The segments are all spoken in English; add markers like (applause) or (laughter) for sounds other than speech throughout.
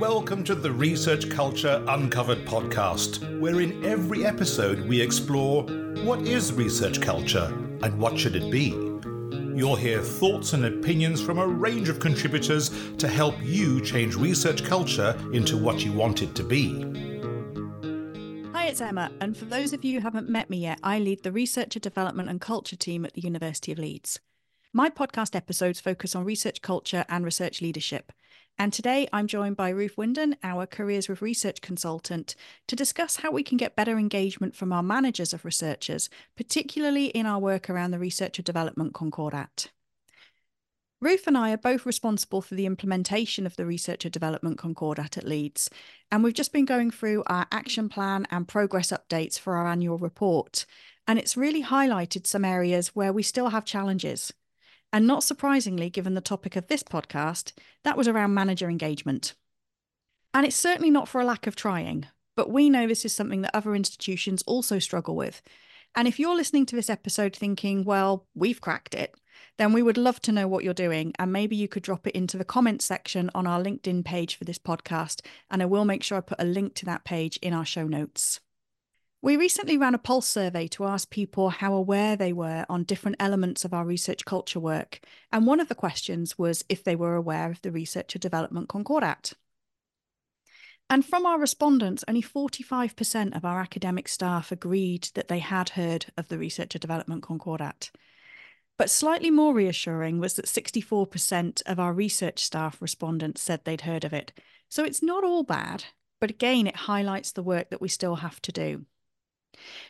Welcome to the Research Culture Uncovered podcast, where in every episode we explore what is research culture and what should it be. You'll hear thoughts and opinions from a range of contributors to help you change research culture into what you want it to be. Hi, it's Emma, and for those of you who haven't met me yet, I lead the Researcher Development and Culture team at the University of Leeds. My podcast episodes focus on research culture and research leadership. And today I'm joined by Ruth Winden, our Careers with Research consultant, to discuss how we can get better engagement from our managers of researchers, particularly in our work around the Researcher Development Concordat. Ruth and I are both responsible for the implementation of the Researcher Development Concordat at Leeds, and we've just been going through our action plan and progress updates for our annual report. And it's really highlighted some areas where we still have challenges. And not surprisingly, given the topic of this podcast, that was around manager engagement. And it's certainly not for a lack of trying, but we know this is something that other institutions also struggle with. And if you're listening to this episode thinking, well, we've cracked it, then we would love to know what you're doing. And maybe you could drop it into the comments section on our LinkedIn page for this podcast. And I will make sure I put a link to that page in our show notes. We recently ran a pulse survey to ask people how aware they were on different elements of our research culture work. And one of the questions was if they were aware of the Researcher Development Concordat. And from our respondents, only 45% of our academic staff agreed that they had heard of the Researcher Development Concordat. But slightly more reassuring was that 64% of our research staff respondents said they'd heard of it. So it's not all bad, but again, it highlights the work that we still have to do.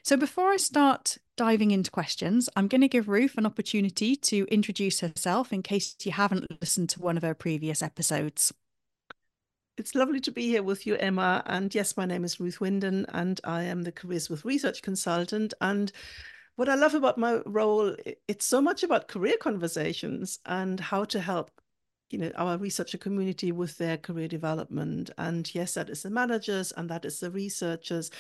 So before I start diving into questions, I'm going to give Ruth an opportunity to introduce herself in case you haven't listened to one of her previous episodes. It's lovely to be here with you, Emma. And yes, my name is Ruth Winden, and I am the Careers with Research consultant. And what I love about my role, it's so much about career conversations and how to help you know our researcher community with their career development. And yes that is the managers and that is the researchers.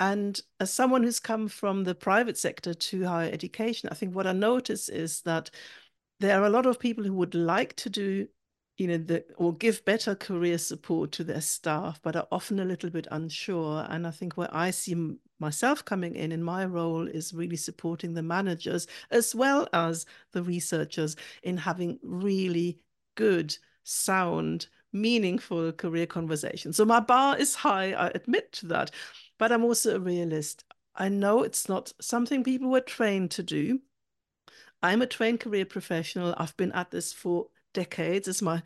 And as someone who's come from the private sector to higher education i think what i notice is that there are a lot of people who would like to do you know the or give better career support to their staff but are often a little bit unsure. And i think where i see myself coming in in my role is really supporting the managers as well as the researchers in having really good, sound, meaningful career conversation. So my bar is high, I admit to that, but I'm also a realist. I know it's not something people were trained to do. I'm a trained career professional. I've been at this for decades. It's my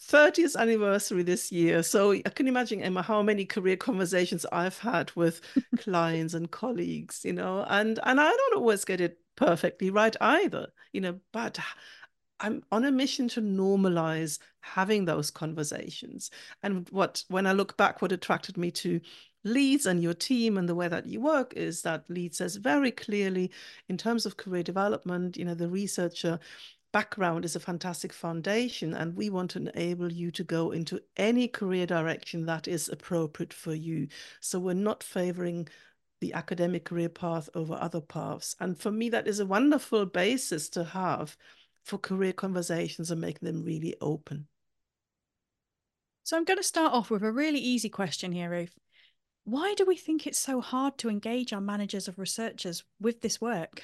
30th anniversary this year. So I can imagine, Emma, how many career conversations I've had with (laughs) clients and colleagues, you know, and and I don't always get it perfectly right either, you know, but I'm on a mission to normalize having those conversations. And what, when I look back, what attracted me to Leeds and your team and the way that you work is that Leeds says very clearly, in terms of career development, you know, the researcher background is a fantastic foundation, and we want to enable you to go into any career direction that is appropriate for you. So we're not favoring the academic career path over other paths. And for me, that is a wonderful basis to have for career conversations and making them really open. So I'm going to start off with a really easy question here, Ruth. Why do we think it's so hard to engage our managers of researchers with this work?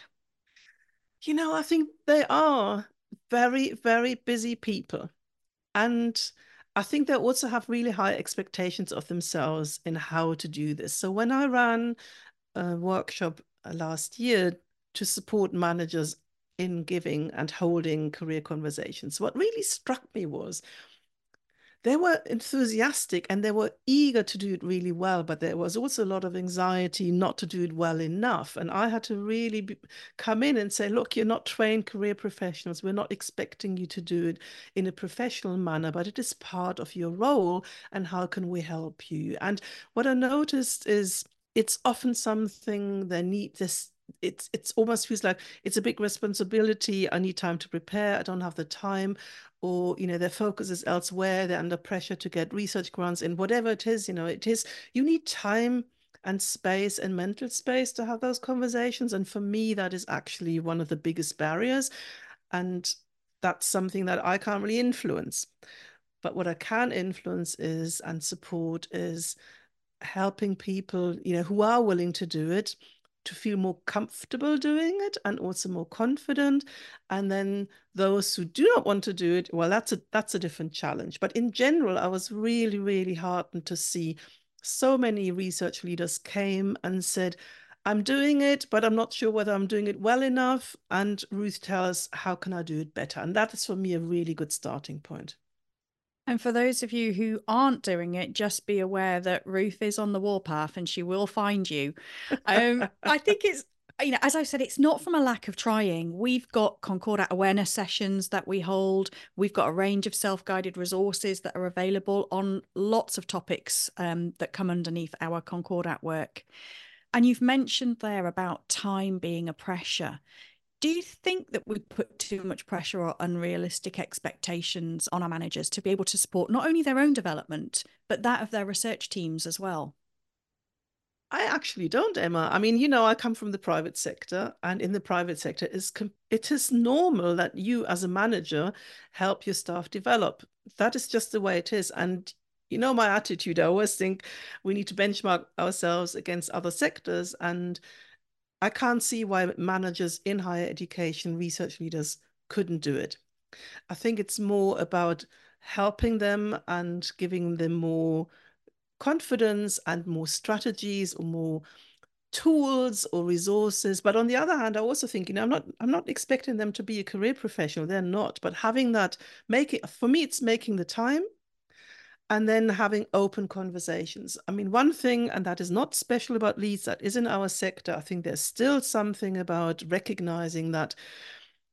You know, I think they are very, very busy people. And I think they also have really high expectations of themselves in how to do this. So when I ran a workshop uh, last year to support managers in giving and holding career conversations. What really struck me was they were enthusiastic and they were eager to do it really well, but there was also a lot of anxiety not to do it well enough. And I had to really be, come in and say, look, you're not trained career professionals. We're not expecting you to do it in a professional manner, but it is part of your role. And how can we help you? And what I noticed is it's often something they need this it's it's almost feels like it's a big responsibility. I need time to prepare. I don't have the time or you know their focus is elsewhere. They're under pressure to get research grants and whatever it is you know it is you need time and space and mental space to have those conversations. And for me that is actually one of the biggest barriers. And that's something that i can't really influence. But what I can influence is and support is helping people, you know, who are willing to do it to feel more comfortable doing it and also more confident. And then those who do not want to do it well that's a that's a different challenge. But in general i was really really heartened to see so many research leaders came and said i'm doing it but i'm not sure whether i'm doing it well enough. And ruth tells how can i do it better? And that is for me a really good starting point and for those of you who aren't doing it, just be aware that Ruth is on the warpath and she will find you. Um, I (laughs) think it's you know, as I said, it's not from a lack of trying. We've got Concordat awareness sessions that we hold. We've got a range of self guided resources that are available on lots of topics um, that come underneath our Concordat work. And you've mentioned there about time being a pressure. Do you think that we put too much pressure or unrealistic expectations on our managers to be able to support not only their own development, but that of their research teams as well? I actually don't, Emma. I mean, you know, I come from the private sector, and in the private sector, is it is normal that you, as a manager, help your staff develop. That is just the way it is. And you know, my attitude, I always think we need to benchmark ourselves against other sectors. And I can't see why managers in higher education, research leaders couldn't do it. I think it's more about helping them and giving them more confidence and more strategies or more tools or resources. But on the other hand i also think you know i'm not i'm not expecting them to be a career professional. They're not. But having that making for me it's making the time and then having open conversations. I mean, one thing, and that is not special about Leeds, that is in our sector, I think there's still something about recognizing that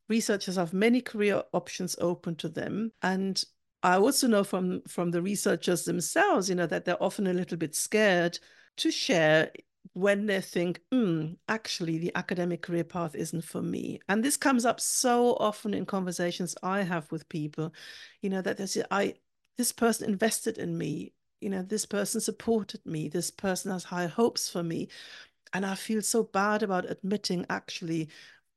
researchers have many career options open to them. And I also know from, from the researchers themselves, you know, that they're often a little bit scared to share when they think, hmm, actually, the academic career path isn't for me. And this comes up so often in conversations I have with people, you know, that they say, I, this person invested in me you know this person supported me this person has high hopes for me. And i feel so bad about admitting actually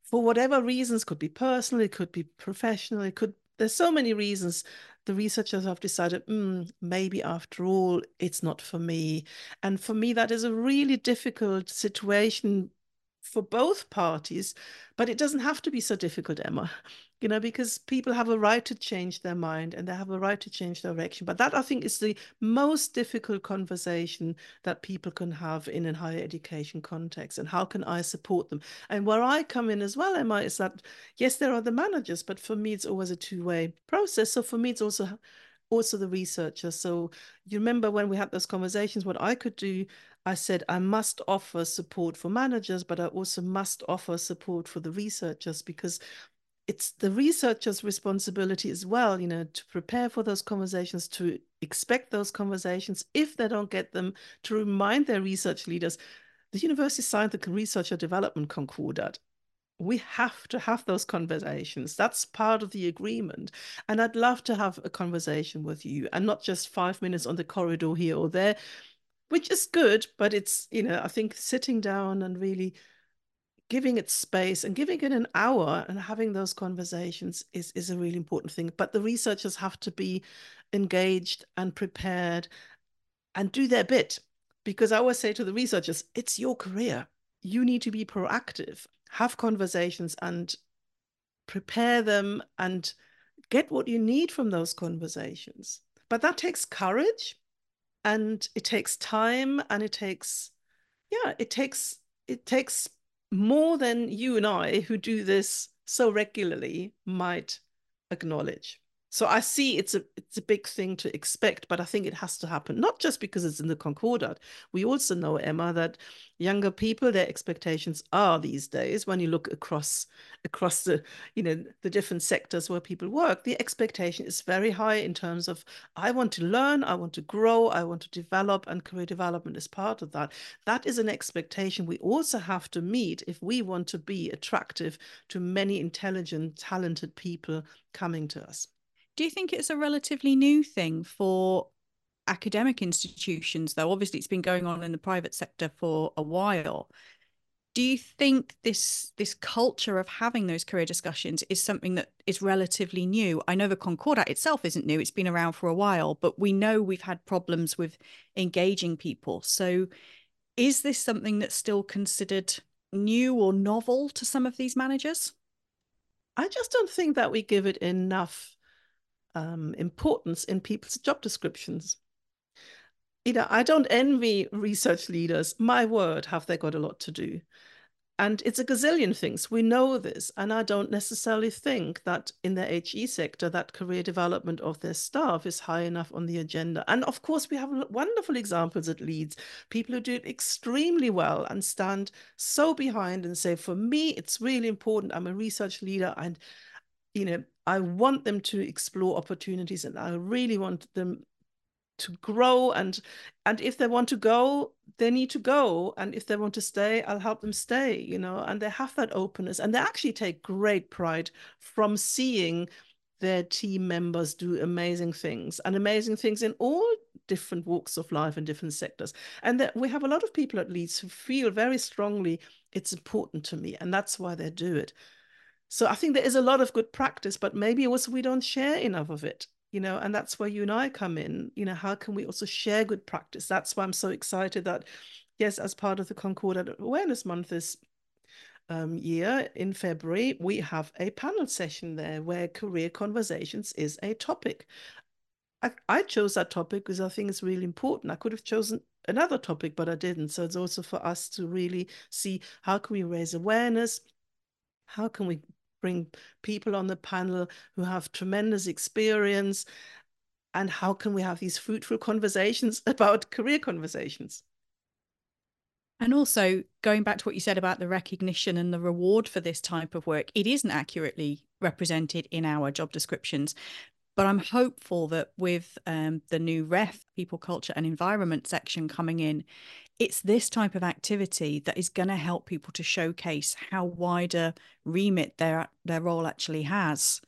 for whatever reasons could be personal it could be professional it could there's so many reasons the researchers have decided mm, maybe after all it's not for me. And for me that is a really difficult situation for both parties but it doesn't have to be so difficult emma you know, because people have a right to change their mind and they have a right to change direction. But that I think is the most difficult conversation that people can have in a higher education context. And how can I support them? And where I come in as well, Emma, is that yes, there are the managers, but for me it's always a two-way process. So for me, it's also also the researchers. So you remember when we had those conversations, what I could do, I said I must offer support for managers, but I also must offer support for the researchers because it's the researcher's responsibility as well, you know, to prepare for those conversations, to expect those conversations. If they don't get them, to remind their research leaders, the university signed the Researcher Development Concordat. We have to have those conversations. That's part of the agreement. And I'd love to have a conversation with you and not just five minutes on the corridor here or there, which is good, but it's, you know, I think sitting down and really giving it space and giving it an hour and having those conversations is, is a really important thing. But the researchers have to be engaged and prepared and do their bit. Because I always say to the researchers, it's your career. You need to be proactive, have conversations and prepare them and get what you need from those conversations. But that takes courage and it takes time and it takes, yeah, it takes it takes more than you and I, who do this so regularly, might acknowledge. So I see it's a it's a big thing to expect, but I think it has to happen, not just because it's in the Concordat. We also know, Emma, that younger people, their expectations are these days, when you look across across the, you know, the different sectors where people work, the expectation is very high in terms of I want to learn, I want to grow, I want to develop, and career development is part of that. That is an expectation we also have to meet if we want to be attractive to many intelligent, talented people coming to us. Do you think it's a relatively new thing for academic institutions, though? Obviously, it's been going on in the private sector for a while. do you think this this culture of having those career discussions is something that is relatively new i know the concordat itself isn't new it's been around for a while but we know we've had problems with engaging people so is this something that's still considered new or novel to some of these managers i just don't think that we give it enough um, importance in people's job descriptions you know, I don't envy research leaders. My word, have they got a lot to do? And it's a gazillion things. We know this. And I don't necessarily think that in the HE sector, that career development of their staff is high enough on the agenda. And of course, we have wonderful examples at Leeds, people who do it extremely well and stand so behind and say, for me, it's really important. I'm a research leader and, you know, I want them to explore opportunities and I really want them to grow and and if they want to go they need to go. And if they want to stay i'll help them stay you know and they have that openness. And they actually take great pride from seeing their team members do amazing things and amazing things in all different walks of life and different sectors. And that we have a lot of people at leeds who feel very strongly it's important to me and that's why they do it so i think there is a lot of good practice but maybe also we don't share enough of it you know and that's where you and i come in. You know how can we also share good practice? That's why i'm so excited that yes as part of the concordat awareness month this um, year in february we have a panel session there where career conversations is a topic. I, I chose that topic because i think it's really important. I could have chosen another topic but i didn't. So it's also for us to really see how can we raise awareness? How can we bring people on the panel who have tremendous experience and how can we have these fruitful conversations (laughs) about career conversations? And also going back to what you said about the recognition and the reward for this type of work it isn't accurately represented in our job descriptions. But i'm hopeful that with um, the new ref people culture and environment section coming in it's this type of activity that is going to help people to showcase how wider remit their their role actually has.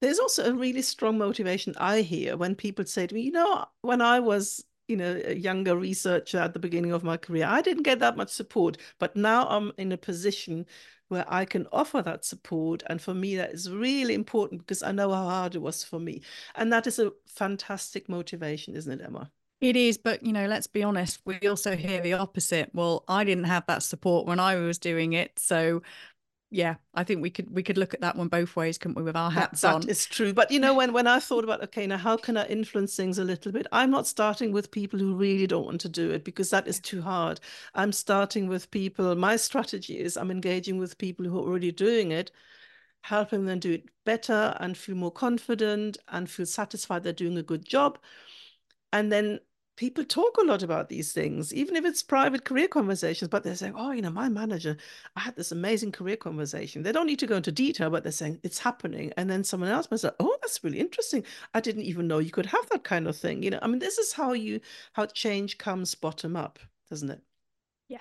There's also a really strong motivation i hear when people say to me you know when i was you know a younger researcher at the beginning of my career i didn't get that much support but now i'm in a position where i can offer that support and for me that is really important because i know how hard it was for me. And that is a fantastic motivation isn't it emma it is, but you know, let's be honest, we also hear the opposite. Well, I didn't have that support when I was doing it. So yeah, I think we could we could look at that one both ways, couldn't we, with our hats that, on? That is true. But you know, when when I thought about okay, now how can I influence things a little bit? I'm not starting with people who really don't want to do it because that is too hard. I'm starting with people. My strategy is I'm engaging with people who are already doing it, helping them do it better and feel more confident and feel satisfied they're doing a good job. And then people talk a lot about these things, even if it's private career conversations, but they're saying, oh, you know, my manager, I had this amazing career conversation. They don't need to go into detail, but they're saying it's happening. And then someone else might say, oh, that's really interesting. I didn't even know you could have that kind of thing. You know, I mean, this is how you, how change comes bottom up, doesn't it? Yeah.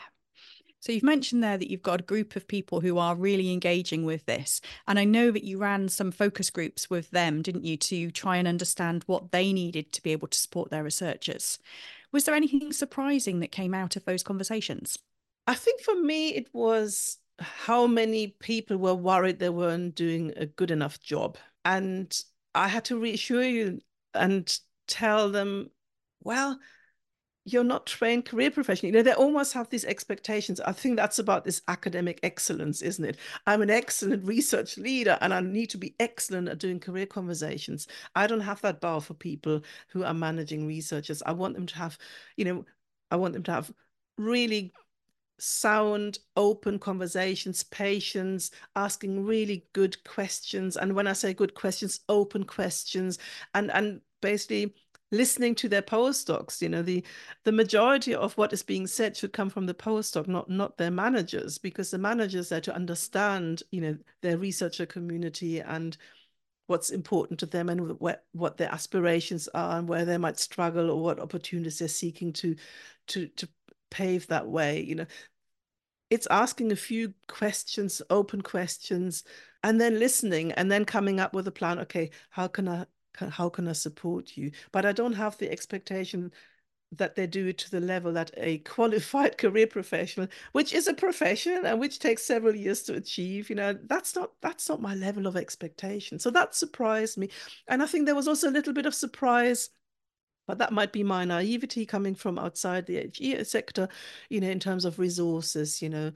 So you've mentioned there that you've got a group of people who are really engaging with this. And I know that you ran some focus groups with them, didn't you, to try and understand what they needed to be able to support their researchers. Was there anything surprising that came out of those conversations? I think for me, it was how many people were worried they weren't doing a good enough job. And I had to reassure you and tell them, well, you're not trained career professional. You know, they almost have these expectations. I think that's about this academic excellence, isn't it? I'm an excellent research leader and I need to be excellent at doing career conversations. I don't have that bar for people who are managing researchers. I want them to have, you know, I want them to have really sound, open conversations, patience, asking really good questions. And when I say good questions, open questions, and and basically listening to their postdocs you know the the majority of what is being said should come from the postdoc not not their managers because the managers are to understand you know their researcher community and what's important to them and what what their aspirations are and where they might struggle or what opportunities they're seeking to to to pave that way you know. It's asking a few questions open questions and then listening and then coming up with a plan okay how can i how can I support you? But I don't have the expectation that they do it to the level that a (laughs) qualified career professional, which is a profession and which takes several years to achieve, you know, that's not that's not my level of expectation. So that surprised me. And I think there was also a little bit of surprise but that might be my naivety coming from outside the HE sector, you know, in terms of resources, you know,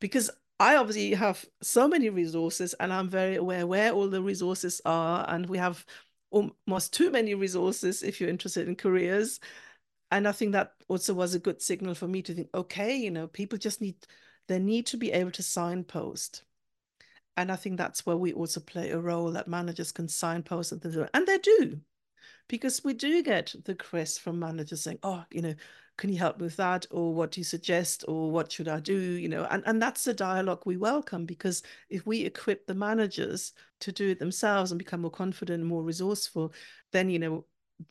because I obviously have so many resources and I'm very aware where all the resources are. And we have almost too many resources if you're interested in careers and I think that also was a good signal for me to think, okay, you know, people just need they need to be able to signpost. And I think that's where we also play a role that managers can signpost and things, and they do, because we do get the requests from managers saying, "Oh, you know, can you help with that, or what do you suggest, or what should I do?" You know, and and that's the dialogue we welcome because if we equip the managers to do it themselves and become more confident and more resourceful, then you know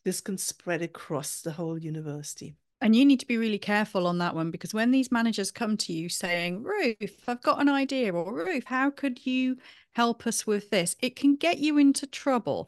this can spread across the whole university. And you need to be really careful on that one because when these managers come to you saying, Ruth, I've got an idea, or Ruth, how could you help us with this? It can get you into trouble.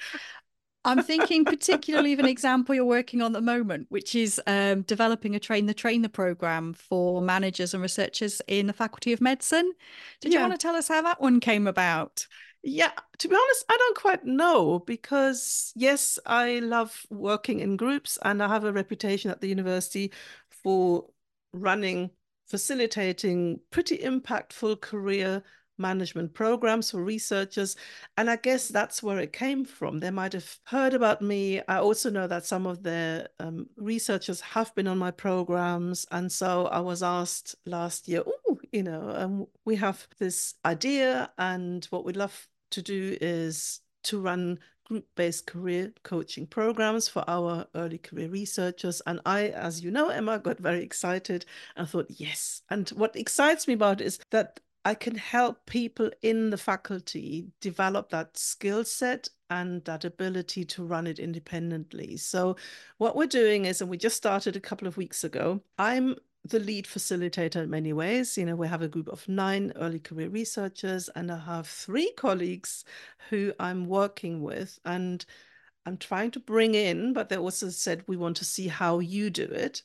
I'm thinking particularly of an example you're working on at the moment, which is um, developing a train the trainer program for managers and researchers in the Faculty of Medicine. Did yeah. you want to tell us how that one came about? Yeah, to be honest, I don't quite know because, yes, I love working in groups and I have a reputation at the university for running, facilitating pretty impactful career management programs for researchers. And I guess that's where it came from. They might have heard about me. I also know that some of the um, researchers have been on my programs. And so I was asked last year, oh, you know, um, we have this idea, and what we'd love to do is to run group-based career coaching programs for our early career researchers. And I, as you know, Emma, got very excited and thought, yes. And what excites me about it is that I can help people in the faculty develop that skill set and that ability to run it independently. So, what we're doing is, and we just started a couple of weeks ago, I'm the lead facilitator in many ways. You know, we have a group of nine early career researchers, and I have three colleagues who I'm working with, and I'm trying to bring in, but they also said we want to see how you do it.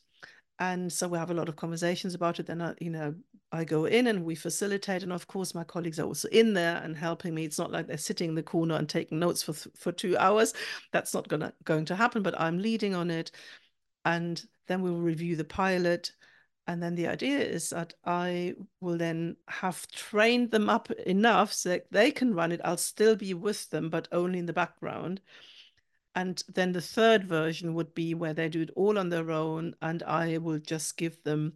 And so we have a lot of conversations about it. Then, I, you know, I go in and we facilitate, and of course, my colleagues are also in there and helping me. It's not like they're sitting in the corner and taking notes for for two hours. That's not gonna going to happen. But I'm leading on it, and then we will review the pilot and then the idea is that I will then have trained them up enough so that they can run it. I'll still be with them, but only in the background. And then the third version would be where they do it all on their own, and I will just give them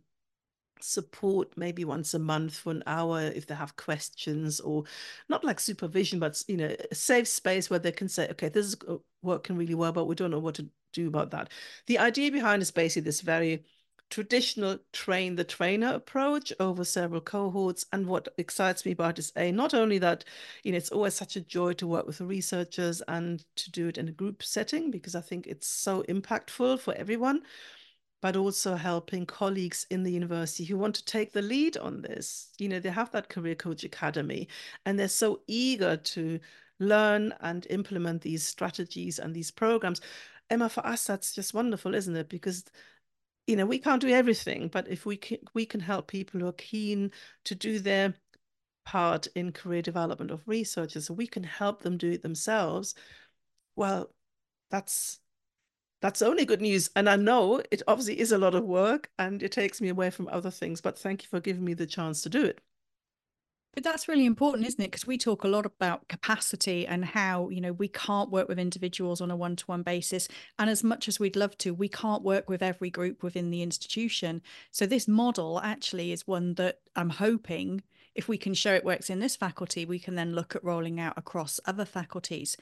support maybe once a month for an hour if they have questions or not like supervision but you know a safe space where they can say okay this is uh, working really well but we don't know what to do about that. The idea behind is basically this very traditional train the trainer approach over several cohorts. And what excites me about is a not only that you know it's always such a joy to work with researchers and to do it in a group setting because I think it's so impactful for everyone, but also helping colleagues in the university who want to take the lead on this. You know, they have that career coach academy and they're so eager to learn and implement these strategies and these programs. Emma, for us, that's just wonderful, isn't it? Because you know we can't do everything but if we can we can help people who are keen to do their part in career development of researchers so we can help them do it themselves well that's that's only good news. And i know it obviously is a lot of work and it takes me away from other things but thank you for giving me the chance to do it but that's really important, isn't it? Because we talk a lot about capacity and how, you know, we can't work with individuals on a one to one basis. And as much as we'd love to, we can't work with every group within the institution. So this model actually is one that I'm hoping if we can show it works in this faculty, we can then look at rolling out across other faculties.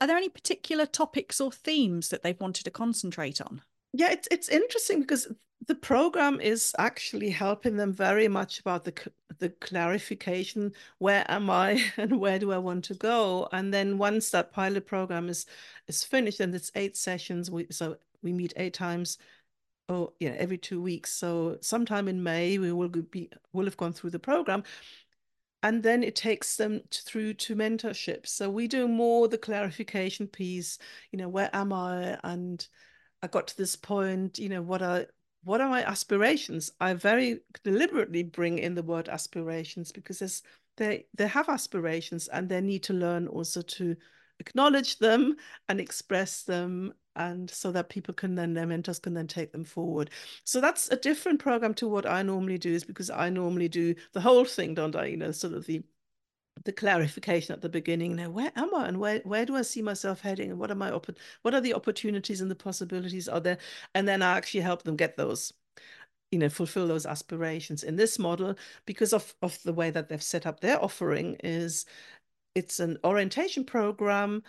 Are there any particular topics or themes that they've wanted to concentrate on? Yeah, it's it's interesting because the program is actually helping them very much about the the clarification where am i (laughs) and where do i want to go? And then once that pilot program is is finished and it's eight sessions we so we meet eight times oh yeah every two weeks. So sometime in may we will be will have gone through the program. And then it takes them through to mentorship. So we do more the clarification piece you know where am i? And I got to this point, you know, what are what are my aspirations? I very deliberately bring in the word aspirations because they they have aspirations and they need to learn also to acknowledge them and express them and so that people can then their mentors can then take them forward so that's a different program to what i normally do is because i normally do the whole thing don't i you know sort of the the clarification at the beginning where am i and where, where do i see myself heading and what are my what are the opportunities and the possibilities are there? And then i actually help them get those you know fulfill those aspirations in this model because of of the way that they've set up their offering is it's an orientation program.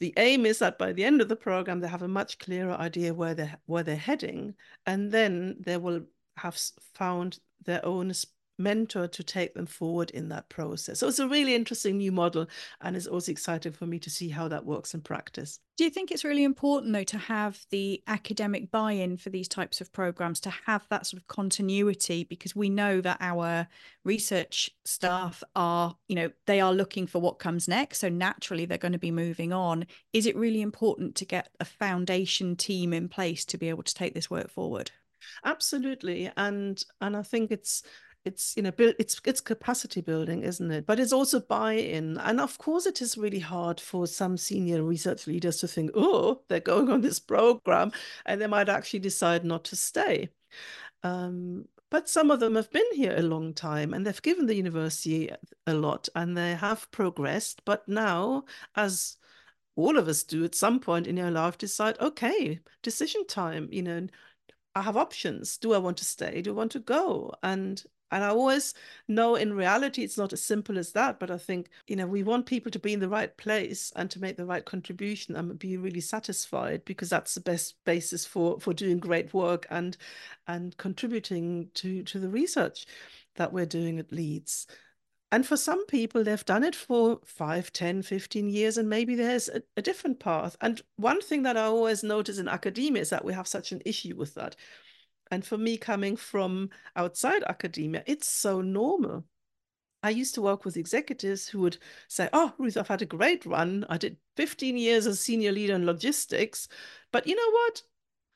The aim is that by the end of the program they have a much clearer idea where they where they're heading and then they will have found their own mentor to take them forward in that process. So it's a really interesting new model and it's also exciting for me to see how that works in practice. Do you think it's really important though to have the academic buy-in for these types of programs to have that sort of continuity because we know that our research staff are, you know, they are looking for what comes next so naturally they're going to be moving on. Is it really important to get a foundation team in place to be able to take this work forward? Absolutely and and I think it's it's you know build it's it's capacity building isn't it but it's also buy-in and of course it is really hard for some senior research leaders to think oh they're going on this program and they might actually decide not to stay um, but some of them have been here a long time and they've given the university a lot and they have progressed but now as all of us do at some point in our life decide okay decision time you know I have options. Do I want to stay? Do I want to go? And and I always know in reality it's not as simple as that, but I think, you know, we want people to be in the right place and to make the right contribution and be really satisfied because that's the best basis for for doing great work and and contributing to to the research that we're doing at Leeds. And for some people, they've done it for 5, 10, 15 years, and maybe there's a, a different path. And one thing that I always notice in academia is that we have such an issue with that and for me, coming from outside academia, it's so normal. I used to work with executives who would say, Oh, Ruth, I've had a great run. I did 15 years as senior leader in logistics. But you know what?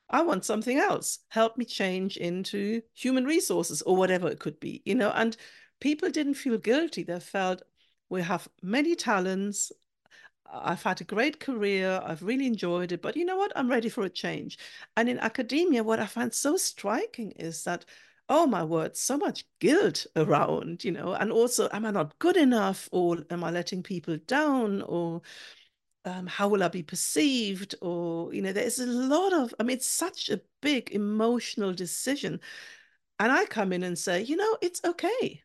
I want something else. Help me change into human resources or whatever it could be, you know. And people didn't feel guilty. They felt we have many talents I've had a great career. I've really enjoyed it. But you know what? I'm ready for a change. And in academia, what I find so striking is that, oh my word, so much guilt around, you know, and also, am I not good enough? Or am I letting people down? Or um, how will I be perceived? Or, you know, there's a lot of, I mean, it's such a big emotional decision. And I come in and say, you know, it's okay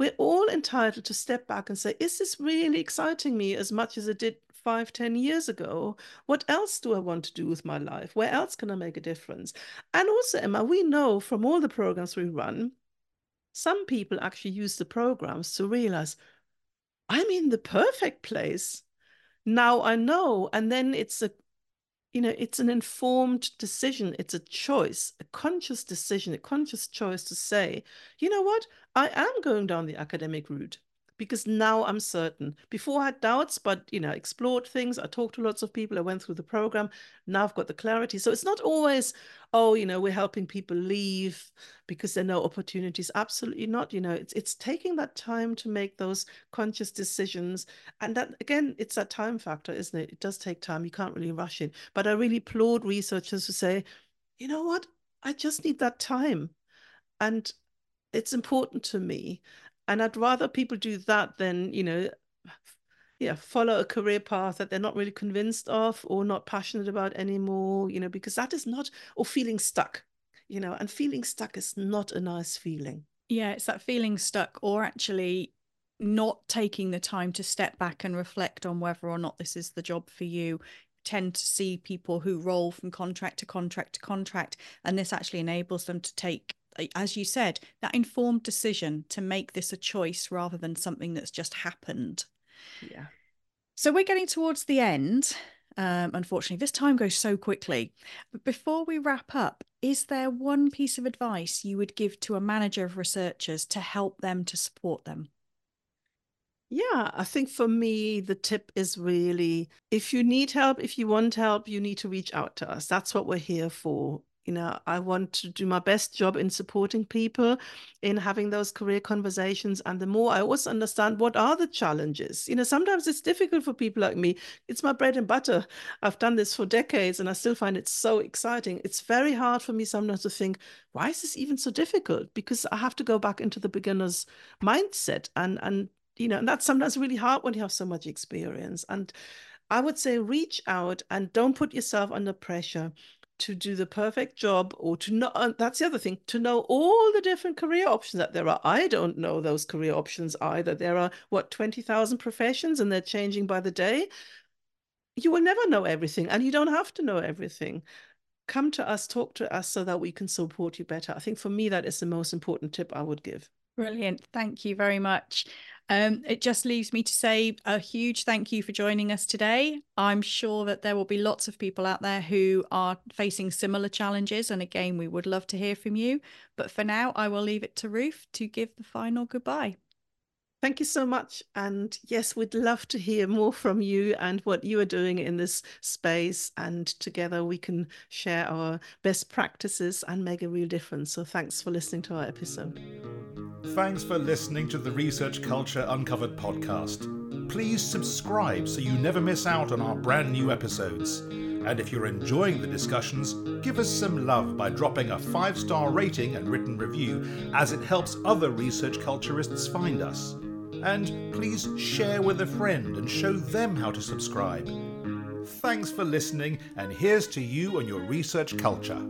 we're all entitled to step back and say, is this really exciting me as much as it did five, ten years ago? What else do I want to do with my life? Where else can I make a difference? And also, Emma, we know from all the programs we run, some people actually use the programs to realize, I'm in the perfect place. Now I know. And then it's a you know, it's an informed decision. It's a choice, a conscious decision, a conscious choice to say, you know what, I am going down the academic route because now I'm certain. Before I had doubts, but you know, explored things. I talked to lots of people. I went through the program. Now I've got the clarity. So it's not always, oh, you know, we're helping people leave because there are no opportunities. Absolutely not. You know, it's it's taking that time to make those conscious decisions. And that again, it's that time factor, isn't it? It does take time. You can't really rush it. But I really applaud researchers who say, you know what? I just need that time. And it's important to me and I'd rather people do that than, you know, yeah, follow a career path that they're not really convinced of or not passionate about anymore, you know, because that is not, or feeling stuck, you know, and feeling stuck is not a nice feeling. Yeah, it's that feeling stuck or actually not taking the time to step back and reflect on whether or not this is the job for you tend to see people who roll from contract to contract to contract and this actually enables them to take as you said, that informed decision to make this a choice rather than something that's just happened. Yeah. So we're getting towards the end. Um, unfortunately, this time goes so quickly. But before we wrap up, is there one piece of advice you would give to a manager of researchers to help them to support them? Yeah, I think for me, the tip is really if you need help, if you want help, you need to reach out to us. That's what we're here for. You know, I want to do my best job in supporting people in having those career conversations. And the more I also understand what are the challenges. You know, sometimes it's difficult for people like me. It's my bread and butter. I've done this for decades and I still find it so exciting. It's very hard for me sometimes to think, why is this even so difficult? Because I have to go back into the beginner's mindset and and you know, and that's sometimes really hard when you have so much experience. And I would say reach out and don't put yourself under pressure to do the perfect job or to know uh, that's the other thing to know all the different career options that there are. I don't know those career options either. There are what 20,000 professions and they're changing by the day? You will never know everything and you don't have to know everything. Come to us talk to us so that we can support you better. I think for me that is the most important tip i would give. Brilliant. Thank you very much um, it just leaves me to say a huge thank you for joining us today. I'm sure that there will be lots of people out there who are facing similar challenges. And again, we would love to hear from you. But for now, I will leave it to Ruth to give the final goodbye. Thank you so much. And yes, we'd love to hear more from you and what you are doing in this space. And together we can share our best practices and make a real difference. So thanks for listening to our episode. Thanks for listening to the Research Culture Uncovered podcast. Please subscribe so you never miss out on our brand new episodes. And if you're enjoying the discussions, give us some love by dropping a five star rating and written review, as it helps other research culturists find us. And please share with a friend and show them how to subscribe. Thanks for listening, and here's to you and your research culture.